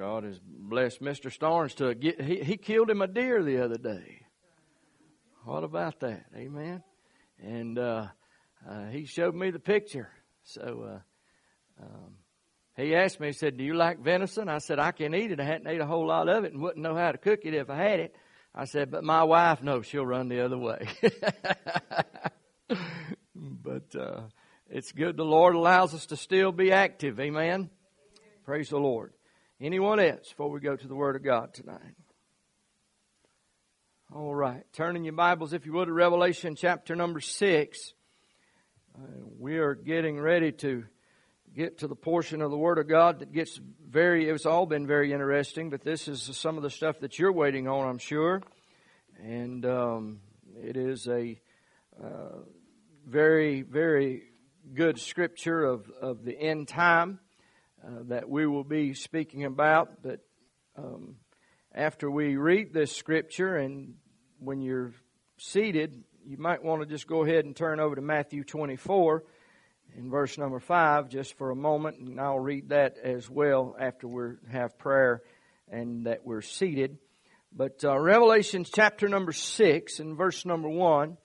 God has blessed Mr. Starnes to get, he, he killed him a deer the other day. What about that? Amen. And, uh, uh, he showed me the picture. So, uh, um, he asked me, he said, do you like venison? I said, I can eat it. I hadn't ate a whole lot of it and wouldn't know how to cook it if I had it. I said, but my wife knows she'll run the other way. but, uh, it's good the Lord allows us to still be active. Amen. Praise the Lord. Anyone else before we go to the Word of God tonight? All right. Turning your Bibles, if you would, to Revelation chapter number 6. Uh, we are getting ready to get to the portion of the Word of God that gets very, it's all been very interesting, but this is some of the stuff that you're waiting on, I'm sure. And um, it is a uh, very, very good scripture of, of the end time uh, that we will be speaking about. But um, after we read this scripture, and when you're seated, you might want to just go ahead and turn over to Matthew 24 in verse number 5 just for a moment, and I'll read that as well after we have prayer and that we're seated. But uh, Revelation chapter number 6 and verse number 1,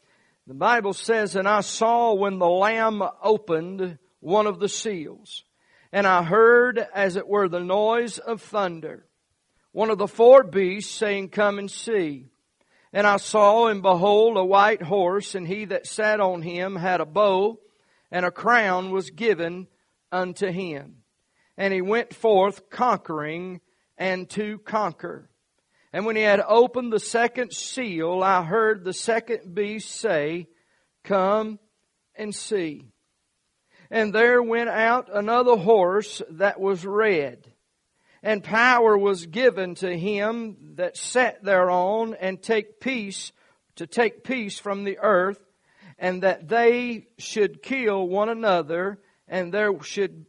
the Bible says, And I saw when the Lamb opened one of the seals and I heard, as it were, the noise of thunder. One of the four beasts saying, Come and see. And I saw and behold a white horse, and he that sat on him had a bow, and a crown was given unto him. And he went forth conquering and to conquer. And when he had opened the second seal, I heard the second beast say, Come and see. And there went out another horse that was red. And power was given to him that sat thereon and take peace, to take peace from the earth, and that they should kill one another, and there should,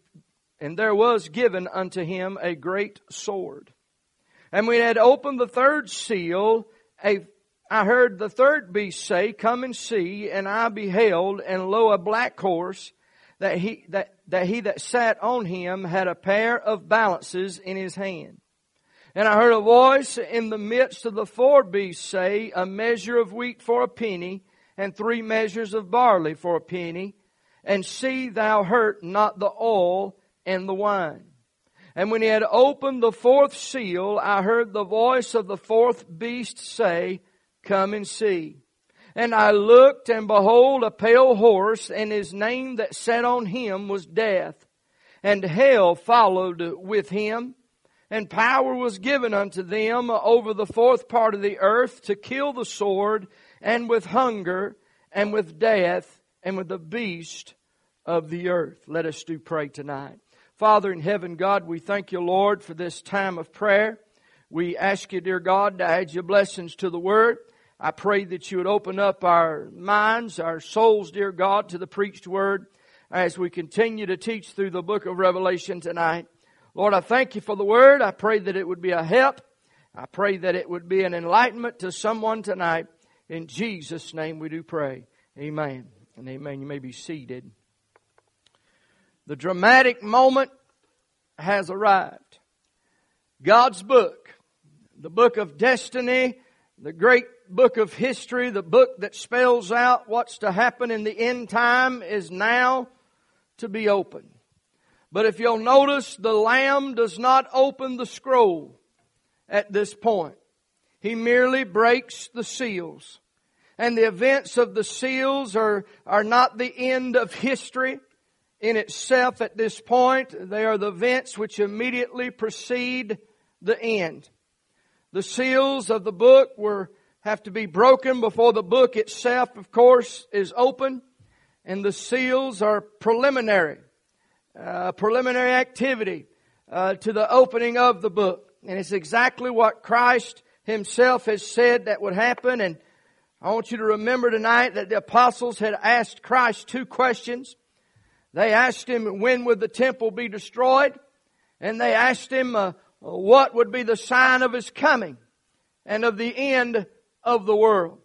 and there was given unto him a great sword. And when he had opened the third seal, a I heard the third beast say, Come and see, and I beheld, and lo, a black horse, that he that, that he that sat on him had a pair of balances in his hand. And I heard a voice in the midst of the four beasts say, A measure of wheat for a penny, and three measures of barley for a penny, and see thou hurt not the oil and the wine. And when he had opened the fourth seal, I heard the voice of the fourth beast say, Come and see. And I looked, and behold, a pale horse, and his name that sat on him was Death. And hell followed with him, and power was given unto them over the fourth part of the earth to kill the sword, and with hunger, and with death, and with the beast of the earth. Let us do pray tonight. Father in heaven, God, we thank you, Lord, for this time of prayer. We ask you, dear God, to add your blessings to the word. I pray that you would open up our minds, our souls, dear God, to the preached word as we continue to teach through the book of Revelation tonight. Lord, I thank you for the word. I pray that it would be a help. I pray that it would be an enlightenment to someone tonight. In Jesus' name we do pray. Amen. And amen. You may be seated. The dramatic moment has arrived. God's book, the book of destiny, the great book of history, the book that spells out what's to happen in the end time is now to be opened. But if you'll notice, the Lamb does not open the scroll at this point. He merely breaks the seals. And the events of the seals are, are not the end of history in itself at this point. They are the events which immediately precede the end. The seals of the book were have to be broken before the book itself, of course, is open. And the seals are preliminary, uh, preliminary activity uh, to the opening of the book. And it's exactly what Christ himself has said that would happen. And I want you to remember tonight that the apostles had asked Christ two questions. They asked him, when would the temple be destroyed? And they asked him, uh, what would be the sign of his coming and of the end of the world.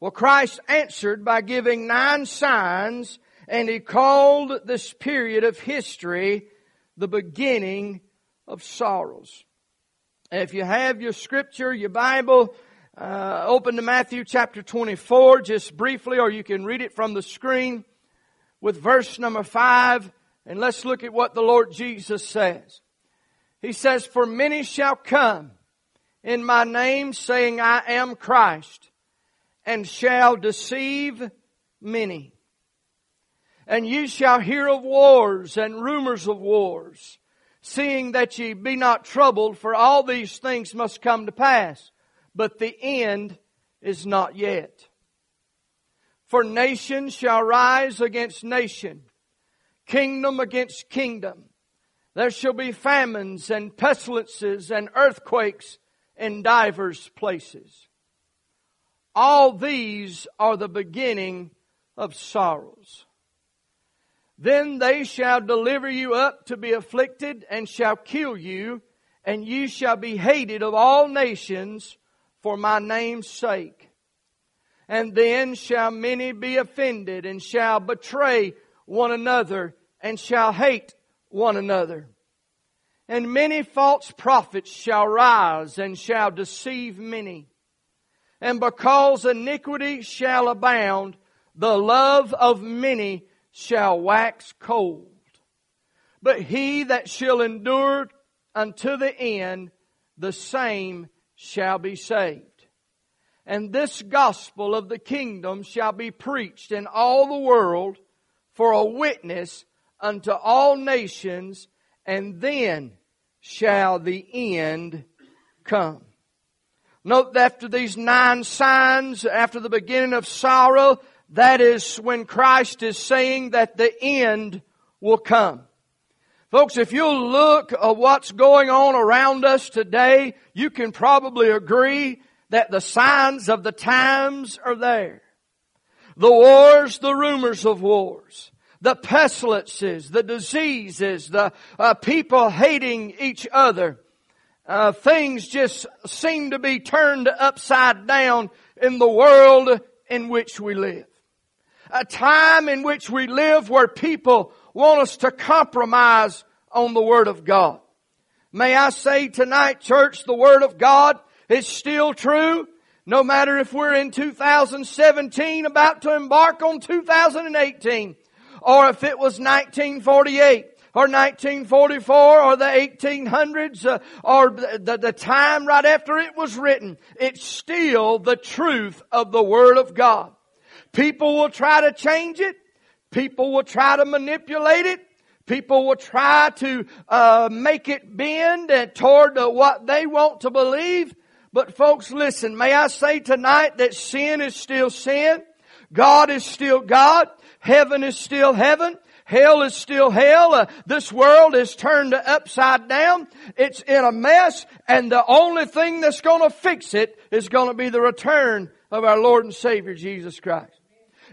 Well, Christ answered by giving nine signs and he called this period of history the beginning of sorrows. If you have your scripture, your Bible, uh, open to Matthew chapter 24 just briefly, or you can read it from the screen with verse number 5, and let's look at what the Lord Jesus says. He says, For many shall come in my name, saying, I am Christ, and shall deceive many. And you shall hear of wars and rumors of wars, seeing that ye be not troubled, for all these things must come to pass, but the end is not yet. For nation shall rise against nation, kingdom against kingdom. There shall be famines and pestilences and earthquakes in divers places. All these are the beginning of sorrows. Then they shall deliver you up to be afflicted and shall kill you, and you shall be hated of all nations for my name's sake. And then shall many be offended and shall betray one another and shall hate one another. And many false prophets shall rise and shall deceive many. And because iniquity shall abound, the love of many shall wax cold. But he that shall endure unto the end, the same shall be saved. And this gospel of the kingdom shall be preached in all the world for a witness unto all nations, and then shall the end come. Note that after these nine signs, after the beginning of sorrow, that is when Christ is saying that the end will come. Folks, if you look at what's going on around us today, you can probably agree that the signs of the times are there. The wars, the rumors of wars, the pestilences, the diseases, the uh, people hating each other. Uh, things just seem to be turned upside down in the world in which we live a time in which we live where people want us to compromise on the Word of God. May I say tonight, church, the Word of God is still true, no matter if we're in 2017 about to embark on 2018, or if it was 1948 or 1944 or the 1800s uh, or the, the, time right after it was written. It's still the truth of the Word of God. People will try to change it. People will try to manipulate it. People will try to uh, make it bend toward uh, what they want to believe. But folks, listen, may I say tonight that sin is still sin. God is still God. Heaven is still heaven. Hell is still hell. Uh, this world is turned upside down. It's in a mess. And the only thing that's going to fix it is going to be the return of our Lord and Savior Jesus Christ.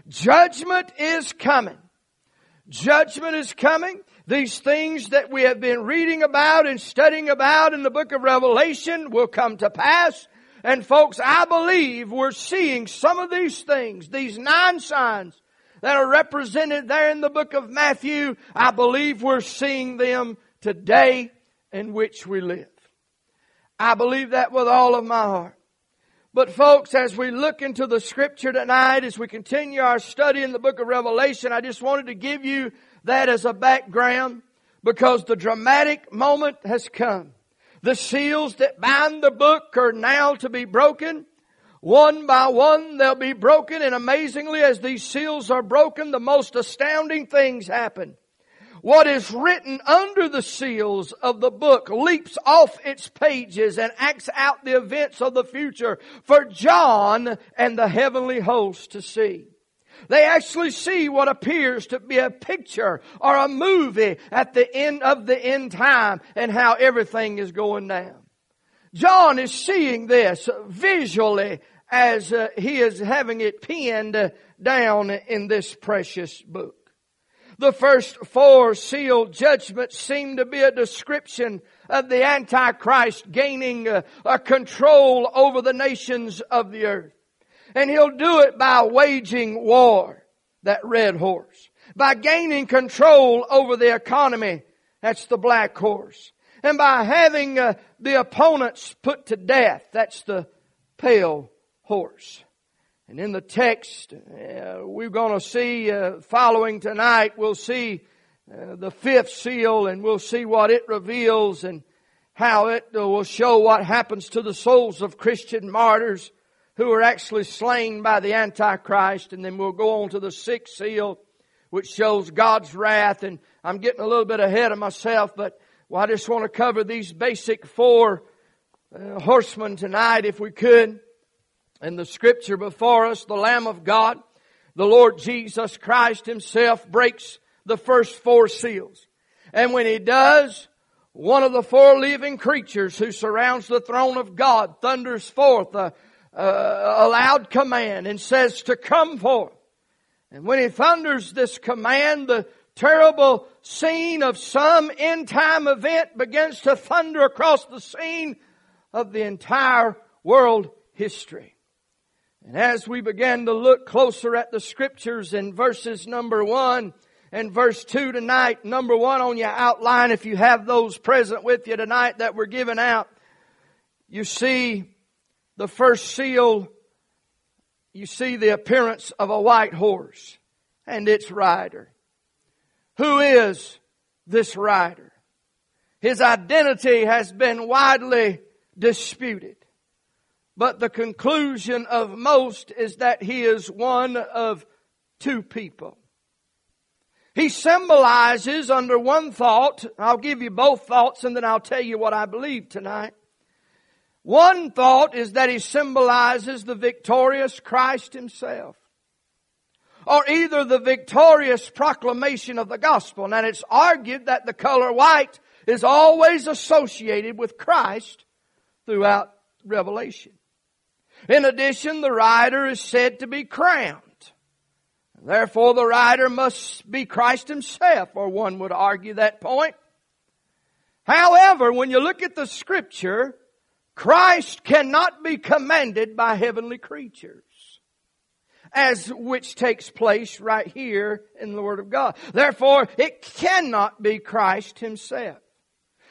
Judgment is coming. Judgment is coming. These things that we have been reading about and studying about in the book of Revelation will come to pass. And folks, I believe we're seeing some of these things, these nine signs that are represented there in the book of Matthew. I believe we're seeing them today in which we live. I believe that with all of my heart. But folks, as we look into the scripture tonight, as we continue our study in the book of Revelation, I just wanted to give you that as a background because the dramatic moment has come. The seals that bind the book are now to be broken. One by one they'll be broken and amazingly as these seals are broken, the most astounding things happen. What is written under the seals of the book leaps off its pages and acts out the events of the future for John and the heavenly host to see. They actually see what appears to be a picture or a movie at the end of the end time and how everything is going down. John is seeing this visually as uh, he is having it pinned down in this precious book. The first four sealed judgments seem to be a description of the Antichrist gaining a, a, control over the nations of the earth. And he'll do it by waging war, that red horse. By gaining control over the economy, that's the black horse. and by having uh, the opponents put to death. That's the pale horse. And in the text, uh, we're going to see, uh, following tonight, we'll see uh, the fifth seal and we'll see what it reveals and how it uh, will show what happens to the souls of Christian martyrs who are actually slain by the Antichrist. And then we'll go on to the sixth seal, which shows God's wrath. And I'm getting a little bit ahead of myself, but well, I just want to cover these basic four uh, horsemen tonight if we could. And the scripture before us, the Lamb of God, the Lord Jesus Christ himself breaks the first four seals. And when he does, one of the four living creatures who surrounds the throne of God thunders forth a, a, a loud command and says to come forth. And when he thunders this command, the terrible scene of some end time event begins to thunder across the scene of the entire world history. And as we began to look closer at the scriptures in verses number one and verse two tonight, number one on your outline, if you have those present with you tonight that we're giving out, you see the first seal, you see the appearance of a white horse and its rider. Who is this rider? His identity has been widely disputed. But the conclusion of most is that he is one of two people. He symbolizes under one thought, I'll give you both thoughts and then I'll tell you what I believe tonight. One thought is that he symbolizes the victorious Christ himself. Or either the victorious proclamation of the gospel. And it's argued that the color white is always associated with Christ throughout Revelation. In addition, the rider is said to be crowned. Therefore, the rider must be Christ himself, or one would argue that point. However, when you look at the scripture, Christ cannot be commanded by heavenly creatures. As which takes place right here in the Word of God. Therefore, it cannot be Christ Himself.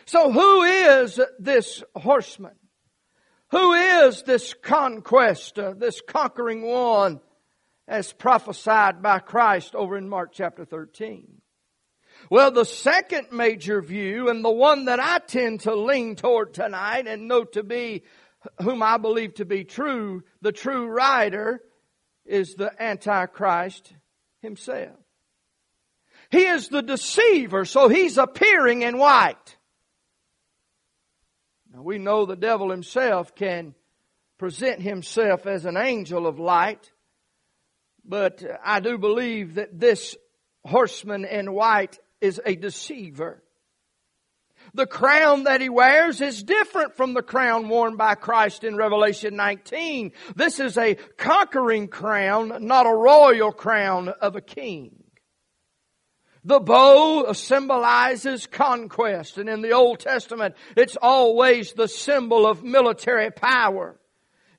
So who is this horseman? Who is this conquest, uh, this conquering one as prophesied by Christ over in Mark chapter 13? Well, the second major view and the one that I tend to lean toward tonight and know to be whom I believe to be true, the true rider is the Antichrist himself. He is the deceiver, so he's appearing in white. Now we know the devil himself can present himself as an angel of light, but I do believe that this horseman in white is a deceiver. The crown that he wears is different from the crown worn by Christ in Revelation 19. This is a conquering crown, not a royal crown of a king. The bow symbolizes conquest, and in the Old Testament, it's always the symbol of military power.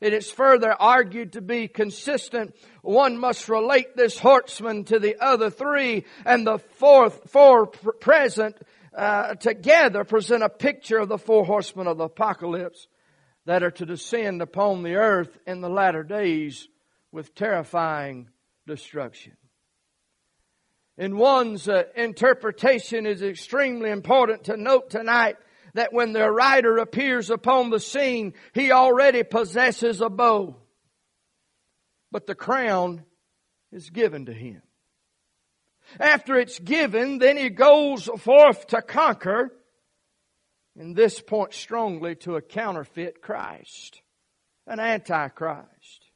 It is further argued to be consistent. One must relate this horseman to the other three, and the fourth, four present uh, together present a picture of the four horsemen of the apocalypse that are to descend upon the earth in the latter days with terrifying destruction. In one's uh, interpretation is extremely important to note tonight that when the rider appears upon the scene, he already possesses a bow. But the crown is given to him. After it's given, then he goes forth to conquer, and this points strongly to a counterfeit Christ, an antichrist.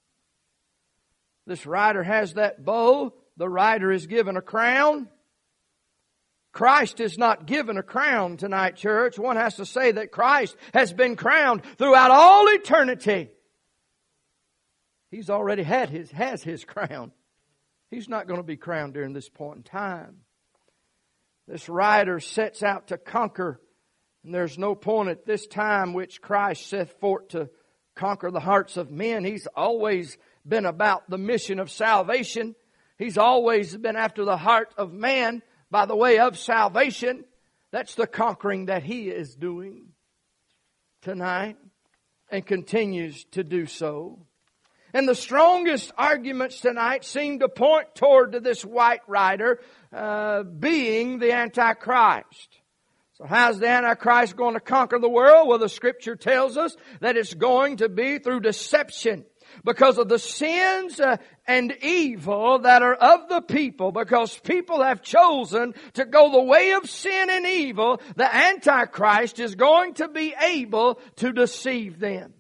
This rider has that bow the rider is given a crown. Christ is not given a crown tonight, church. One has to say that Christ has been crowned throughout all eternity. He's already had his, has his crown. He's not going to be crowned during this point in time. This rider sets out to conquer, and there's no point at this time which Christ set forth to conquer the hearts of men. He's always been about the mission of salvation. He's always been after the heart of man by the way of salvation. That's the conquering that he is doing tonight and continues to do so. And the strongest arguments tonight seem to point toward to this white rider uh, being the Antichrist. So how's the Antichrist going to conquer the world? Well, the scripture tells us that it's going to be through deception because of the sins uh, and evil that are of the people, because people have chosen to go the way of sin and evil, the Antichrist is going to be able to deceive them.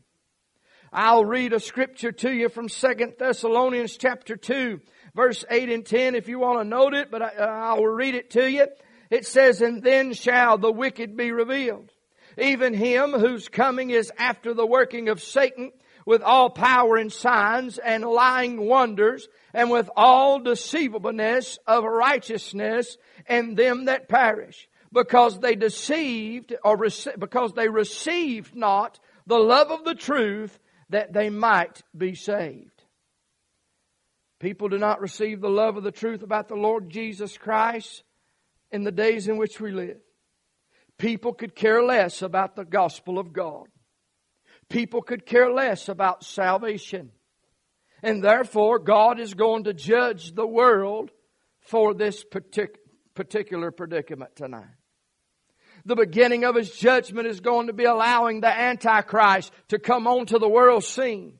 I'll read a scripture to you from Second Thessalonians chapter 2, verse 8 and 10 if you want to note it, but I, I will read it to you. It says, And then shall the wicked be revealed, even him whose coming is after the working of Satan, with all power and signs and lying wonders, and with all deceivableness of righteousness and them that perish, because they deceived or rec- because they received not the love of the truth that they might be saved. People do not receive the love of the truth about the Lord Jesus Christ in the days in which we live. People could care less about the gospel of God. People could care less about salvation. And therefore, God is going to judge the world for this partic- particular predicament tonight. The beginning of his judgment is going to be allowing the Antichrist to come onto the world scene.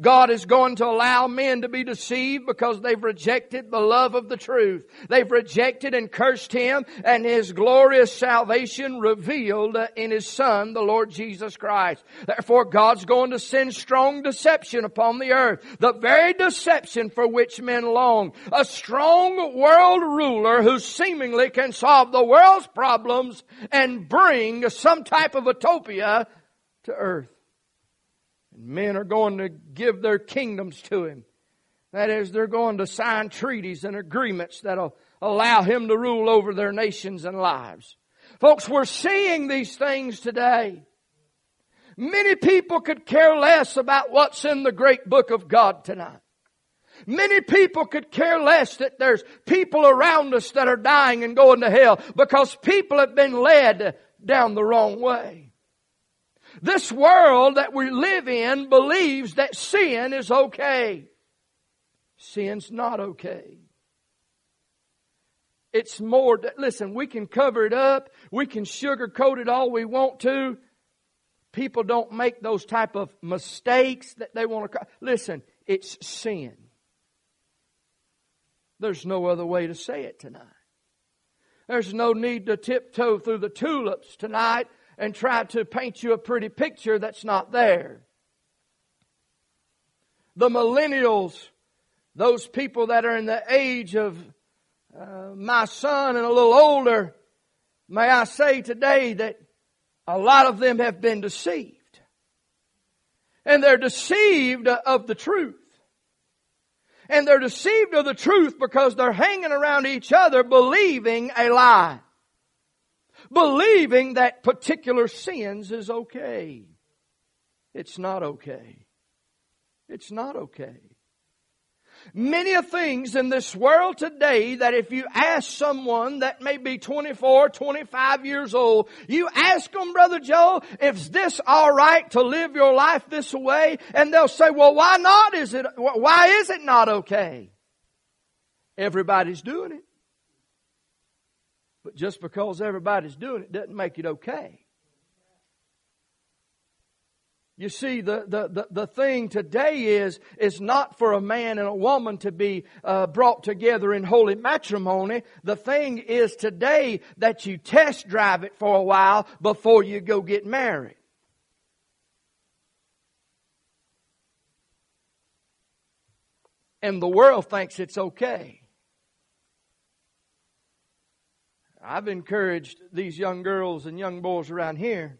God is going to allow men to be deceived because they've rejected the love of the truth. They've rejected and cursed Him and His glorious salvation revealed in His Son, the Lord Jesus Christ. Therefore, God's going to send strong deception upon the earth. The very deception for which men long. A strong world ruler who seemingly can solve the world's problems and bring some type of utopia to earth. Men are going to give their kingdoms to him. That is, they're going to sign treaties and agreements that'll allow him to rule over their nations and lives. Folks, we're seeing these things today. Many people could care less about what's in the great book of God tonight. Many people could care less that there's people around us that are dying and going to hell because people have been led down the wrong way. This world that we live in believes that sin is okay. Sin's not okay. It's more, listen, we can cover it up. We can sugarcoat it all we want to. People don't make those type of mistakes that they want to. Listen, it's sin. There's no other way to say it tonight. There's no need to tiptoe through the tulips tonight and try to paint you a pretty picture that's not there. The millennials, those people that are in the age of uh, my son and a little older, may I say today that a lot of them have been deceived. And they're deceived of the truth. And they're deceived of the truth because they're hanging around each other believing a lie believing that particular sins is okay. It's not okay. It's not okay. Many things in this world today that if you ask someone that may be 24, 25 years old, you ask them, Brother Joe, is this alright to live your life this way? And they'll say, well, why not? Is it, why is it not okay? Everybody's doing it. But just because everybody's doing it doesn't make it okay. You see, the, the, the, the, thing today is, is not for a man and a woman to be uh, brought together in holy matrimony. The thing is today that you test drive it for a while before you go get married. And the world thinks it's okay. I've encouraged these young girls and young boys around here.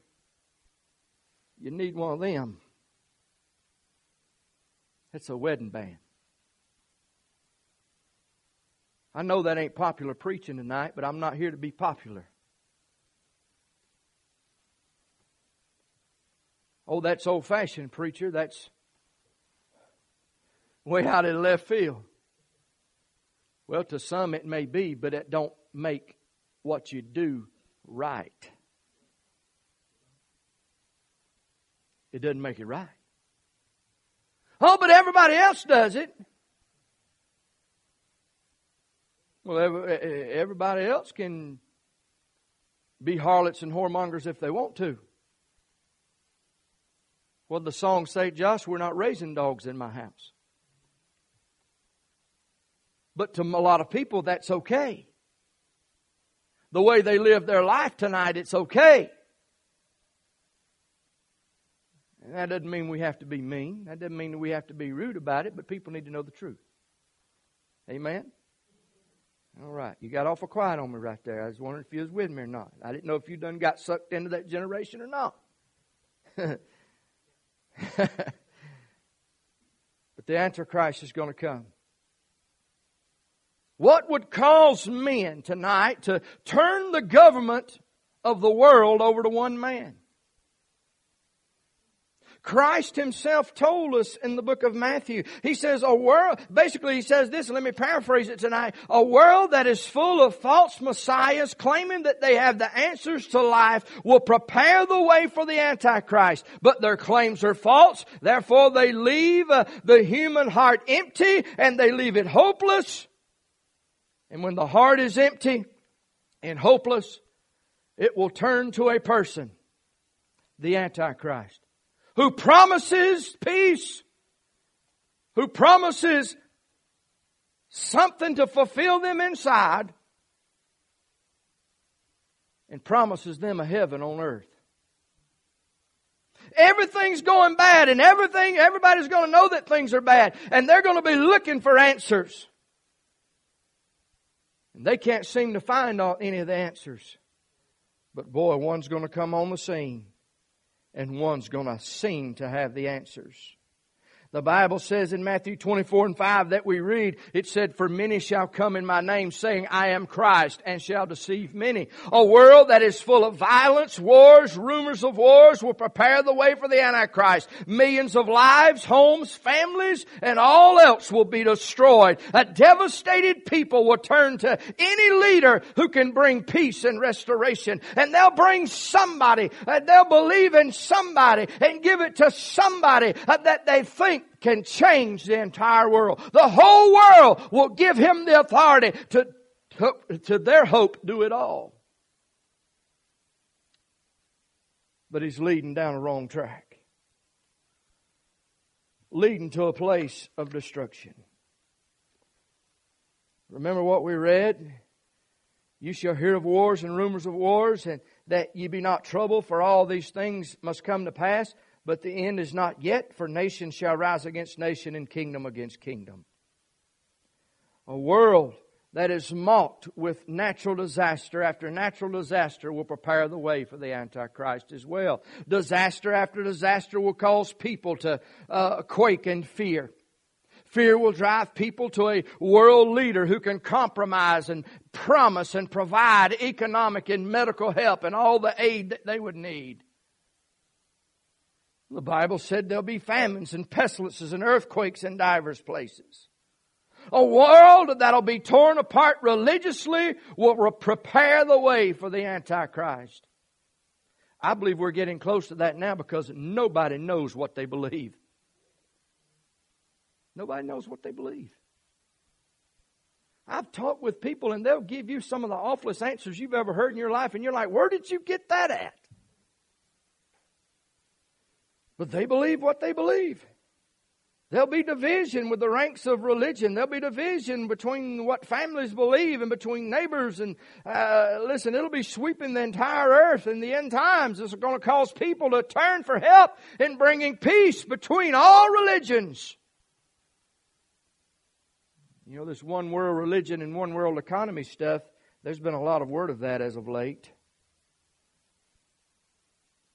You need one of them. It's a wedding band. I know that ain't popular preaching tonight, but I'm not here to be popular. Oh, that's old fashioned, preacher. That's way out of left field. Well, to some it may be, but it don't make what you do right. It doesn't make it right. Oh, but everybody else does it. Well, everybody else can be harlots and whoremongers if they want to. Well, the song say, Josh? We're not raising dogs in my house. But to a lot of people, that's okay. The way they live their life tonight, it's okay. And that doesn't mean we have to be mean. That doesn't mean that we have to be rude about it, but people need to know the truth. Amen? All right. You got awful quiet on me right there. I was wondering if you was with me or not. I didn't know if you done got sucked into that generation or not. but the Antichrist is going to come. What would cause men tonight to turn the government of the world over to one man? Christ himself told us in the book of Matthew. He says a world, basically he says this, let me paraphrase it tonight, a world that is full of false messiahs claiming that they have the answers to life will prepare the way for the Antichrist. But their claims are false, therefore they leave uh, the human heart empty and they leave it hopeless. And when the heart is empty and hopeless, it will turn to a person, the Antichrist who promises peace, who promises something to fulfill them inside, and promises them a heaven on earth. Everything's going bad and everything, everybody's going to know that things are bad and they're going to be looking for answers. And they can't seem to find all, any of the answers. But boy, one's going to come on the scene and one's going to seem to have the answers. The Bible says in Matthew 24 and 5 that we read, it said, For many shall come in my name saying, I am Christ, and shall deceive many. A world that is full of violence, wars, rumors of wars will prepare the way for the Antichrist. Millions of lives, homes, families, and all else will be destroyed. A devastated people will turn to any leader who can bring peace and restoration. And they'll bring somebody, and they'll believe in somebody, and give it to somebody uh, that they think can change the entire world. The whole world will give him the authority to, to, to their hope do it all. But he's leading down a wrong track. Leading to a place of destruction. Remember what we read? You shall hear of wars and rumors of wars, and that ye be not troubled, for all these things must come to pass but the end is not yet, for nation shall rise against nation and kingdom against kingdom. A world that is mocked with natural disaster after natural disaster will prepare the way for the Antichrist as well. Disaster after disaster will cause people to uh, quake in fear. Fear will drive people to a world leader who can compromise and promise and provide economic and medical help and all the aid that they would need. The Bible said there'll be famines and pestilences and earthquakes in divers places. A world that'll be torn apart religiously will prepare the way for the Antichrist. I believe we're getting close to that now because nobody knows what they believe. Nobody knows what they believe. I've talked with people and they'll give you some of the awfulest answers you've ever heard in your life, and you're like, where did you get that at? But they believe what they believe. There'll be division with the ranks of religion. There'll be division between what families believe and between neighbors. And uh, listen, it'll be sweeping the entire earth in the end times. It's going to cause people to turn for help in bringing peace between all religions. You know, this one world religion and one world economy stuff, there's been a lot of word of that as of late.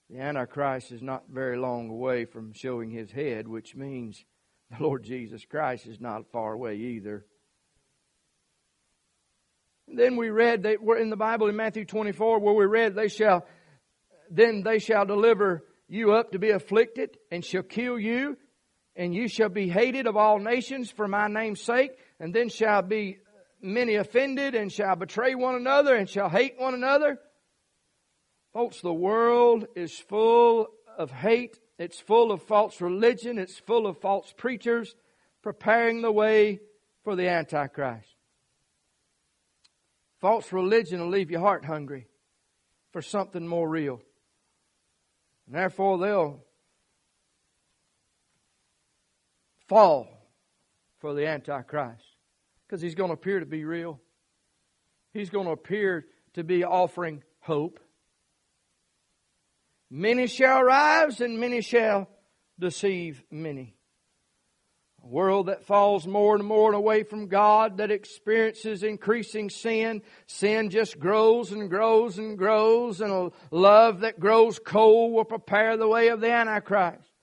The Antichrist is not very long away from showing his head, which means the Lord Jesus Christ is not far away either. And then we read that we're in the Bible in Matthew 24 where we read they shall then they shall deliver you up to be afflicted and shall kill you and you shall be hated of all nations for my name's sake and then shall be many offended and shall betray one another and shall hate one another Folks, the world is full of hate. It's full of false religion. It's full of false preachers preparing the way for the Antichrist. False religion will leave your heart hungry for something more real. And therefore, they'll fall for the Antichrist because he's going to appear to be real. He's going to appear to be offering hope. Many shall rise and many shall deceive many. A world that falls more and more away from God, that experiences increasing sin. Sin just grows and grows and grows, and a love that grows cold will prepare the way of the Antichrist.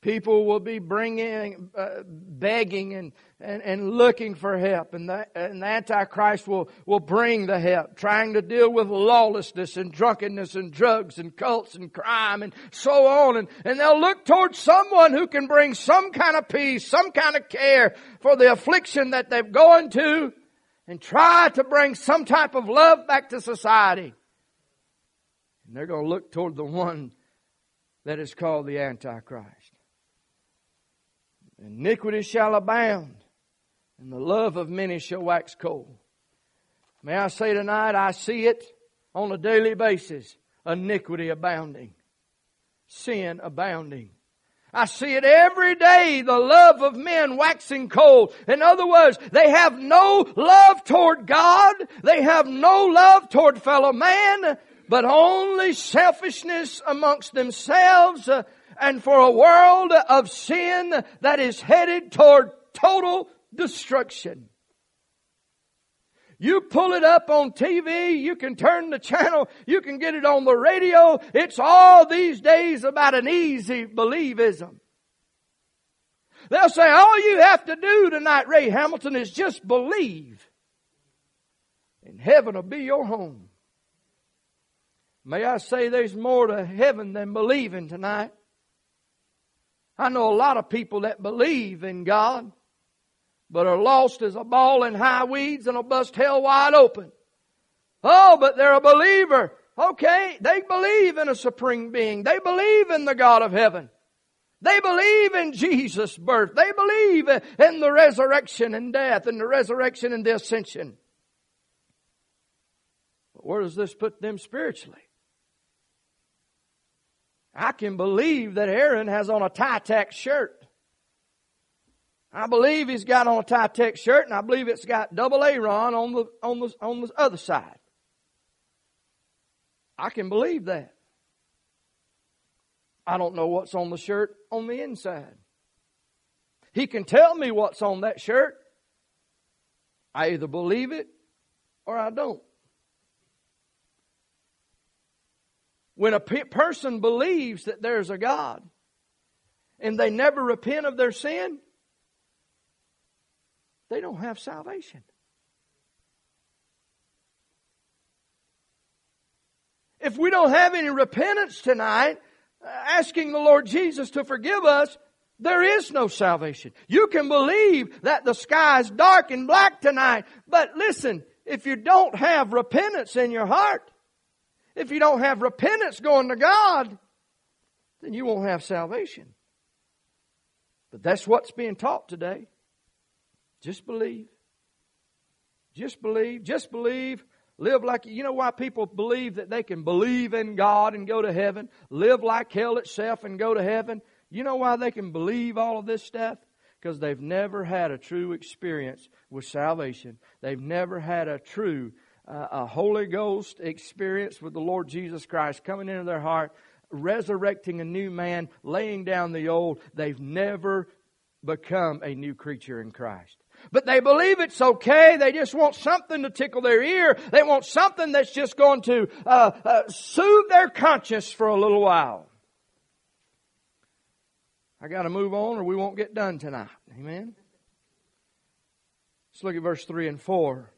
People will be bringing, uh, begging and, and, and looking for help. And the, and the Antichrist will, will bring the help, trying to deal with lawlessness and drunkenness and drugs and cults and crime and so on. And, and they'll look towards someone who can bring some kind of peace, some kind of care for the affliction that they've gone to and try to bring some type of love back to society. And they're going to look toward the one that is called the Antichrist. Iniquity shall abound, and the love of many shall wax cold. May I say tonight, I see it on a daily basis. Iniquity abounding. Sin abounding. I see it every day, the love of men waxing cold. In other words, they have no love toward God. They have no love toward fellow man, but only selfishness amongst themselves uh, and for a world of sin that is headed toward total destruction. You pull it up on TV, you can turn the channel, you can get it on the radio. It's all these days about an easy believism. They'll say, all you have to do tonight, Ray Hamilton, is just believe. And heaven will be your home. May I say there's more to heaven than believing tonight. I know a lot of people that believe in God, but are lost as a ball in high weeds and will bust hell wide open. Oh, but they're a believer. Okay, they believe in a supreme being. They believe in the God of heaven. They believe in Jesus' birth. They believe in the resurrection and death and the resurrection and the ascension. But where does this put them spiritually? I can believe that Aaron has on a Titex shirt. I believe he's got on a Titex shirt, and I believe it's got double Aaron on the on the on the other side. I can believe that. I don't know what's on the shirt on the inside. He can tell me what's on that shirt. I either believe it or I don't. When a pe- person believes that there's a God and they never repent of their sin, they don't have salvation. If we don't have any repentance tonight, uh, asking the Lord Jesus to forgive us, there is no salvation. You can believe that the sky is dark and black tonight, but listen, if you don't have repentance in your heart, if you don't have repentance going to God, then you won't have salvation. But that's what's being taught today. Just believe. Just believe. Just believe. Live like, you know why people believe that they can believe in God and go to heaven? Live like hell itself and go to heaven? You know why they can believe all of this stuff? Because they've never had a true experience with salvation. They've never had a true a Holy Ghost experience with the Lord Jesus Christ coming into their heart, resurrecting a new man, laying down the old. They've never become a new creature in Christ. But they believe it's okay. They just want something to tickle their ear. They want something that's just going to uh, uh, soothe their conscience for a little while. I got to move on or we won't get done tonight. Amen. Let's look at verse 3 and 4.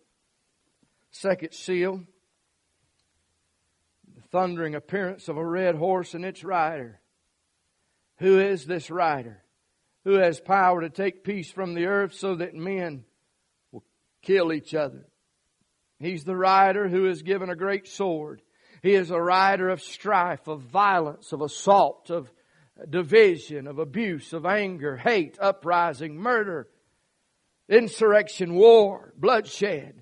Second seal, the thundering appearance of a red horse and its rider. Who is this rider? Who has power to take peace from the earth so that men will kill each other? He's the rider who is given a great sword. He is a rider of strife, of violence, of assault, of division, of abuse, of anger, hate, uprising, murder, insurrection, war, bloodshed.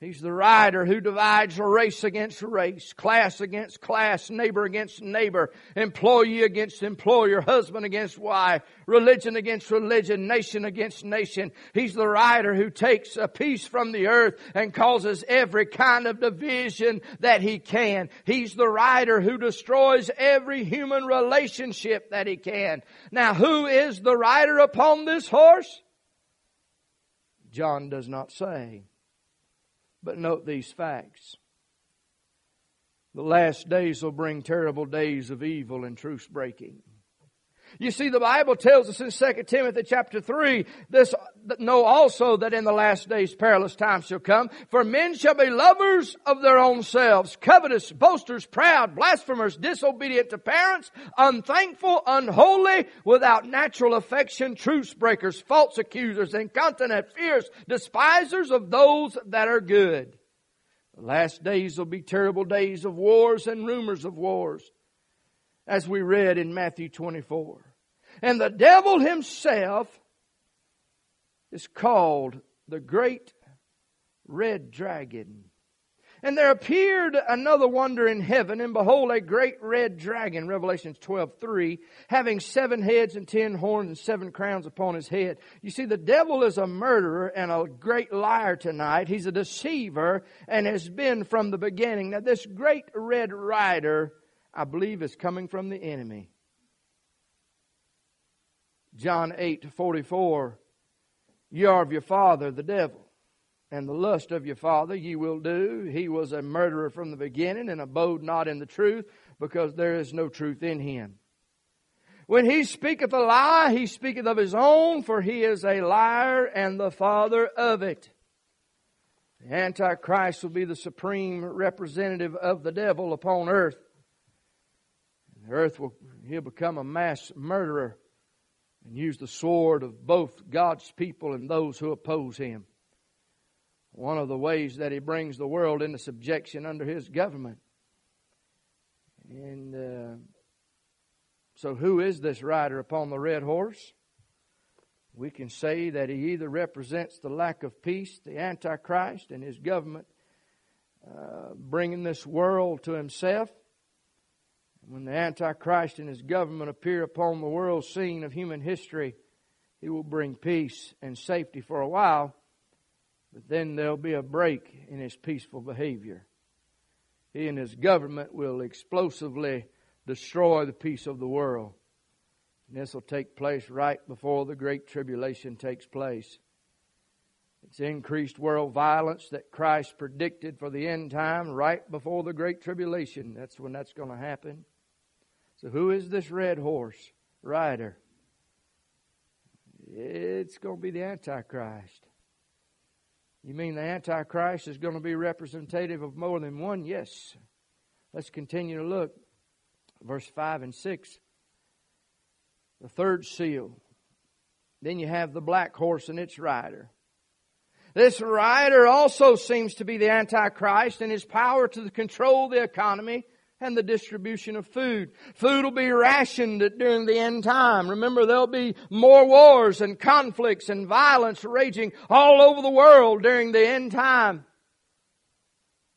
He's the rider who divides race against race, class against class, neighbor against neighbor, employee against employer, husband against wife, religion against religion, nation against nation. He's the rider who takes a peace from the earth and causes every kind of division that he can. He's the rider who destroys every human relationship that he can. Now who is the rider upon this horse? John does not say. But note these facts. The last days will bring terrible days of evil and truce breaking. You see, the Bible tells us in 2 Timothy chapter 3, this, know also that in the last days perilous times shall come, for men shall be lovers of their own selves, covetous, boasters, proud, blasphemers, disobedient to parents, unthankful, unholy, without natural affection, truce breakers, false accusers, incontinent, fierce, despisers of those that are good. The last days will be terrible days of wars and rumors of wars as we read in Matthew 24. And the devil himself is called the great red dragon. And there appeared another wonder in heaven, and behold, a great red dragon, Revelations 12, 3, having seven heads and ten horns and seven crowns upon his head. You see, the devil is a murderer and a great liar tonight. He's a deceiver and has been from the beginning. Now, this great red rider I believe is coming from the enemy. John 8 44, ye are of your father, the devil, and the lust of your father ye will do. He was a murderer from the beginning and abode not in the truth, because there is no truth in him. When he speaketh a lie, he speaketh of his own, for he is a liar and the father of it. The Antichrist will be the supreme representative of the devil upon earth. The earth will, he'll become a mass murderer and use the sword of both God's people and those who oppose him. One of the ways that he brings the world into subjection under his government. And uh, so, who is this rider upon the red horse? We can say that he either represents the lack of peace, the Antichrist, and his government uh, bringing this world to himself, when the Antichrist and his government appear upon the world scene of human history, he will bring peace and safety for a while, but then there'll be a break in his peaceful behavior. He and his government will explosively destroy the peace of the world. And this will take place right before the Great Tribulation takes place. It's increased world violence that Christ predicted for the end time right before the Great Tribulation. That's when that's going to happen. So, who is this red horse rider? It's going to be the Antichrist. You mean the Antichrist is going to be representative of more than one? Yes. Let's continue to look. Verse 5 and 6. The third seal. Then you have the black horse and its rider. This rider also seems to be the Antichrist in his power to control the economy and the distribution of food. Food will be rationed during the end time. Remember, there'll be more wars and conflicts and violence raging all over the world during the end time.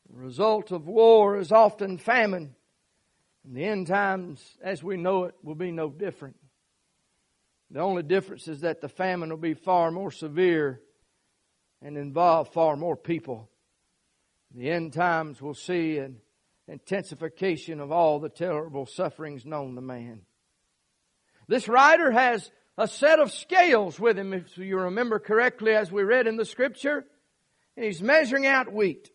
The result of war is often famine. And the end times, as we know it, will be no different. The only difference is that the famine will be far more severe and involve far more people. The end times will see an intensification of all the terrible sufferings known to man. This writer has a set of scales with him, if you remember correctly, as we read in the scripture. And he's measuring out wheat.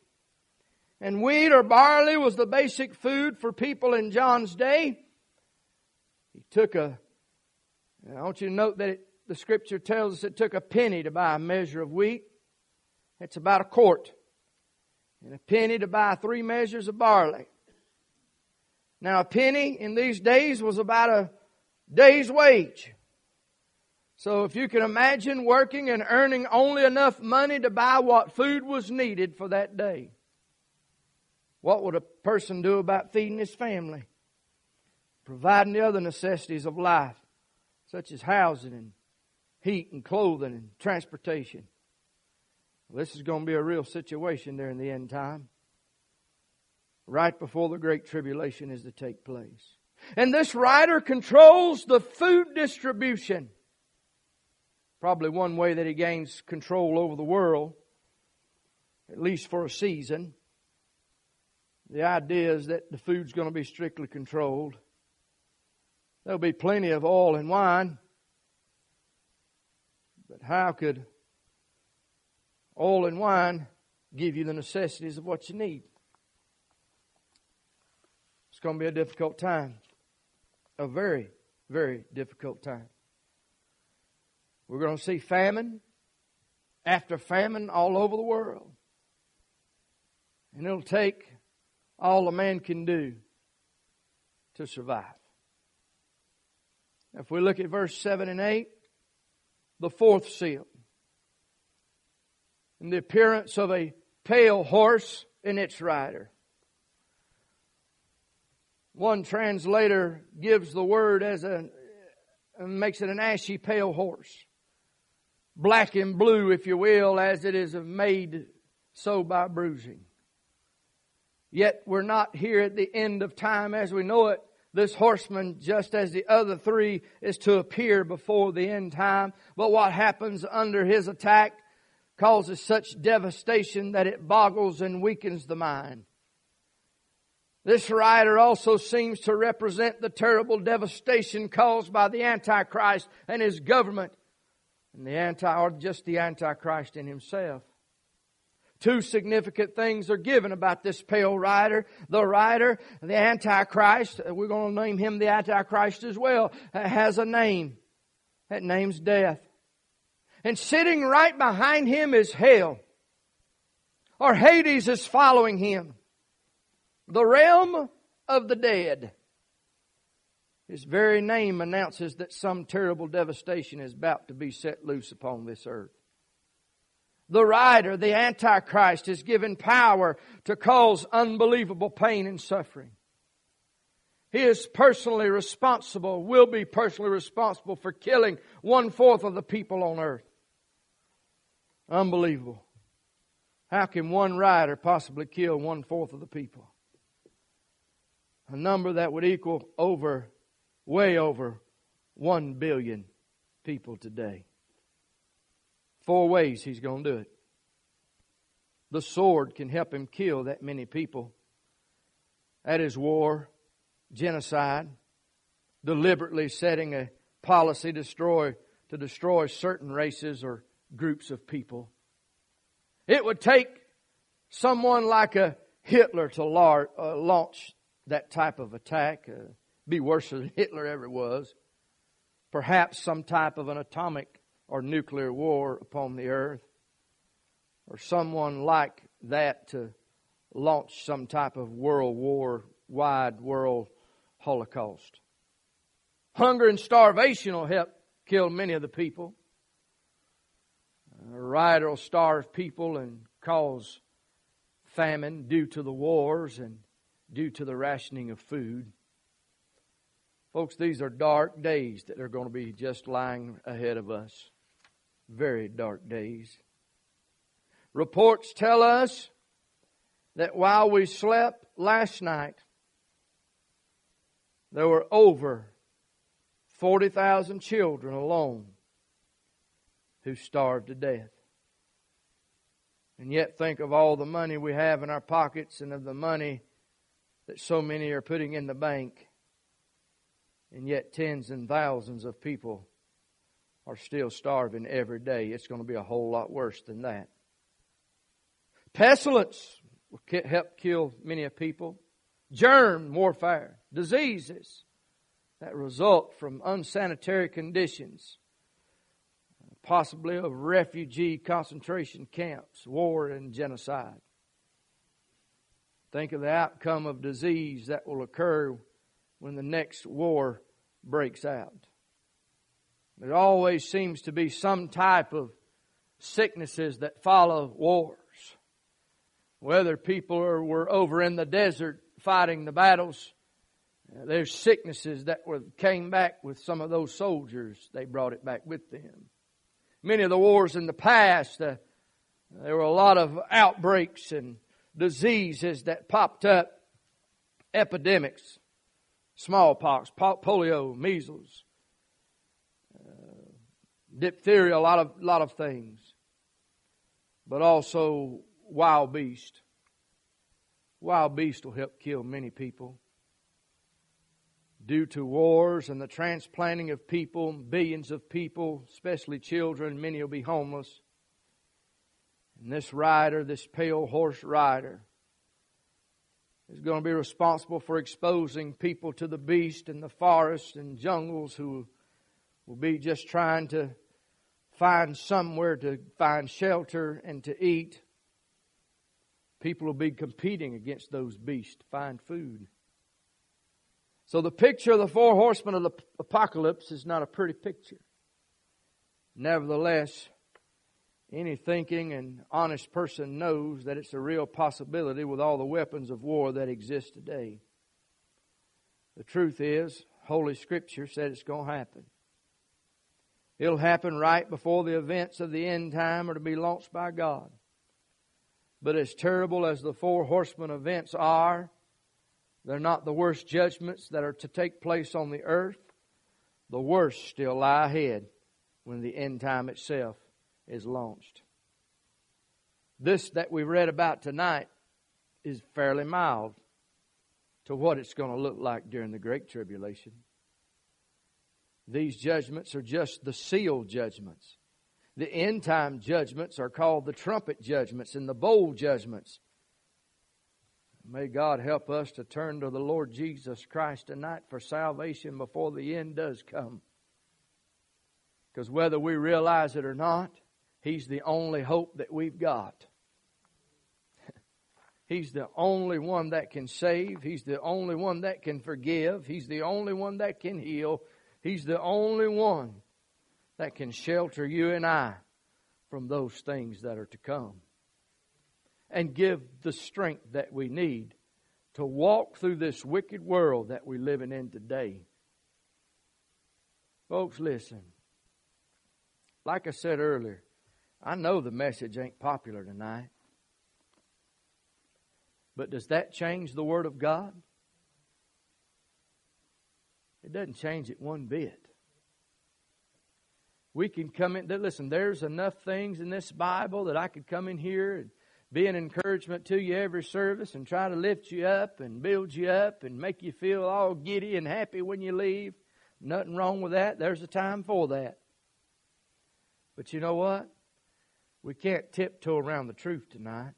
And wheat or barley was the basic food for people in John's day. He took a, I want you to note that it, the scripture tells us it took a penny to buy a measure of wheat. It's about a quart and a penny to buy three measures of barley. Now, a penny in these days was about a day's wage. So, if you can imagine working and earning only enough money to buy what food was needed for that day. What would a person do about feeding his family? Providing the other necessities of life, such as housing and heat and clothing and transportation. This is going to be a real situation in the end time. Right before the Great Tribulation is to take place. And this writer controls the food distribution. Probably one way that he gains control over the world, at least for a season. The idea is that the food's going to be strictly controlled. There'll be plenty of oil and wine. But how could oil and wine give you the necessities of what you need? It's going to be a difficult time. A very, very difficult time. We're going to see famine after famine all over the world. And it'll take all a man can do to survive. If we look at verse 7 and 8, the fourth seal, and the appearance of a pale horse and its rider. One translator gives the word as a, uh, makes it an ashy pale horse. Black and blue, if you will, as it is made so by bruising. Yet we're not here at the end of time as we know it. This horseman, just as the other three, is to appear before the end time. But what happens under his attack causes such devastation that it boggles and weakens the mind. This rider also seems to represent the terrible devastation caused by the Antichrist and his government, and the anti, or just the Antichrist in himself. Two significant things are given about this pale rider. The rider, the Antichrist, we're going to name him the Antichrist as well, has a name. That name's death. And sitting right behind him is hell. Or Hades is following him. The realm of the dead. His very name announces that some terrible devastation is about to be set loose upon this earth. The rider, the Antichrist, is given power to cause unbelievable pain and suffering. He is personally responsible, will be personally responsible for killing one fourth of the people on earth. Unbelievable. How can one rider possibly kill one fourth of the people? A number that would equal over, way over, one billion people today. Four ways he's going to do it. The sword can help him kill that many people. That is war, genocide, deliberately setting a policy destroy, to destroy certain races or groups of people. It would take someone like a Hitler to uh, launch that type of attack. Uh, be worse than Hitler ever was. Perhaps some type of an atomic or nuclear war upon the earth, or someone like that to launch some type of world war, wide world holocaust. Hunger and starvation will help kill many of the people. A riot will starve people and cause famine due to the wars and due to the rationing of food. Folks, these are dark days that are going to be just lying ahead of us very dark days. Reports tell us that while we slept last night, there were over 40,000 children alone who starved to death. And yet, think of all the money we have in our pockets and of the money that so many are putting in the bank. And yet, tens and thousands of people are still starving every day. It's going to be a whole lot worse than that. Pestilence will help kill many people. Germ warfare, diseases that result from unsanitary conditions, possibly of refugee concentration camps, war and genocide. Think of the outcome of disease that will occur when the next war breaks out. There always seems to be some type of sicknesses that follow wars. whether people were over in the desert fighting the battles. Uh, there's sicknesses that were, came back with some of those soldiers. They brought it back with them. Many of the wars in the past, uh, there were a lot of outbreaks and diseases that popped up, epidemics, smallpox, polio, measles, uh, diphtheria, a lot of lot of things, but also wild beast. Wild beast will help kill many people. Due to wars and the transplanting of people, billions of people, especially children, many will be homeless. And this rider, this pale horse rider, is going to be responsible for exposing people to the beast in the forests and jungles who will be just trying to find somewhere to find shelter and to eat. People will be competing against those beasts to find food. So the picture of the four horsemen of the apocalypse is not a pretty picture. Nevertheless, any thinking and honest person knows that it's a real possibility with all the weapons of war that exist today. The truth is, Holy Scripture said it's going to happen. It'll happen right before the events of the end time are to be launched by God. But as terrible as the four horsemen events are, they're not the worst judgments that are to take place on the earth. The worst still lie ahead when the end time itself is launched. This that we read about tonight is fairly mild to what it's going to look like during the Great Tribulation. These judgments are just the seal judgments. The end time judgments are called the trumpet judgments and the bowl judgments. May God help us to turn to the Lord Jesus Christ tonight for salvation before the end does come. Because whether we realize it or not, He's the only hope that we've got. He's the only one that can save. He's the only one that can forgive. He's the only one that can heal. He's the only one that can shelter you and I from those things that are to come and give the strength that we need to walk through this wicked world that we're living in today. Folks, listen. Like I said earlier, I know the message ain't popular tonight. But does that change the Word of God? It doesn't change it one bit. We can come in, listen, there's enough things in this Bible that I could come in here and be an encouragement to you every service and try to lift you up and build you up and make you feel all giddy and happy when you leave. Nothing wrong with that. There's a time for that. But you know what? We can't tiptoe around the truth tonight.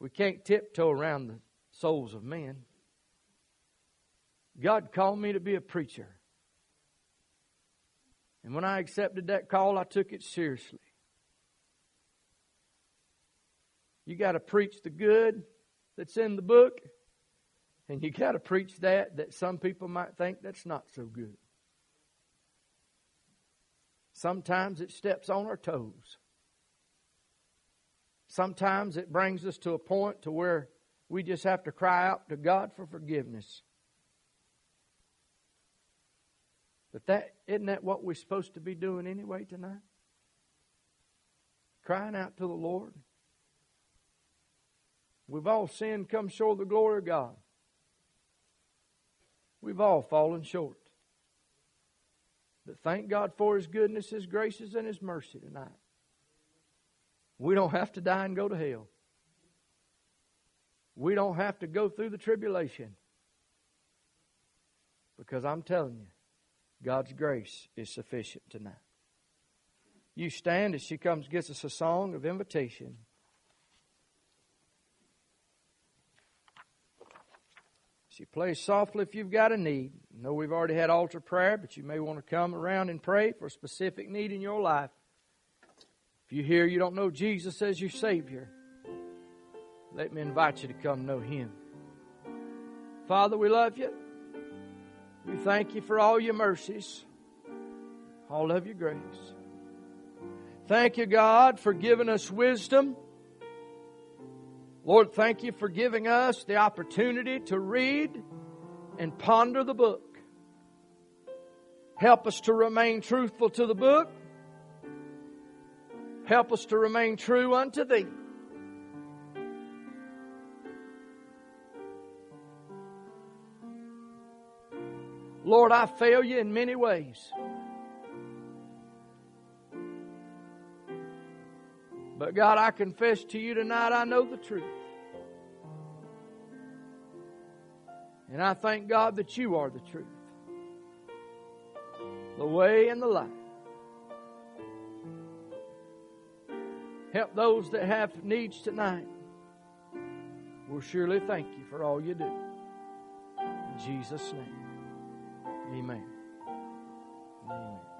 We can't tiptoe around the souls of men. God called me to be a preacher. And when I accepted that call, I took it seriously. You got to preach the good that's in the book, and you got to preach that that some people might think that's not so good. Sometimes it steps on our toes. Sometimes it brings us to a point to where we just have to cry out to God for forgiveness. But that isn't that what we're supposed to be doing anyway tonight? Crying out to the Lord. We've all sinned, come short of the glory of God. We've all fallen short. But thank God for His goodness, His graces, and His mercy tonight. We don't have to die and go to hell. We don't have to go through the tribulation. Because I'm telling you, God's grace is sufficient tonight. You stand as she comes, gets us a song of invitation. She plays softly if you've got a need. I know we've already had altar prayer, but you may want to come around and pray for a specific need in your life. If you hear you don't know Jesus as your Savior, let me invite you to come know Him. Father, we love you. We thank you for all your mercies, all of your grace. Thank you, God, for giving us wisdom. Lord, thank you for giving us the opportunity to read and ponder the book. Help us to remain truthful to the book. Help us to remain true unto thee. Lord, I fail you in many ways. But God, I confess to you tonight I know the truth. And I thank God that you are the truth, the way and the life. Help those that have needs tonight. We'll surely thank you for all you do. In Jesus' name. Amen. Amen.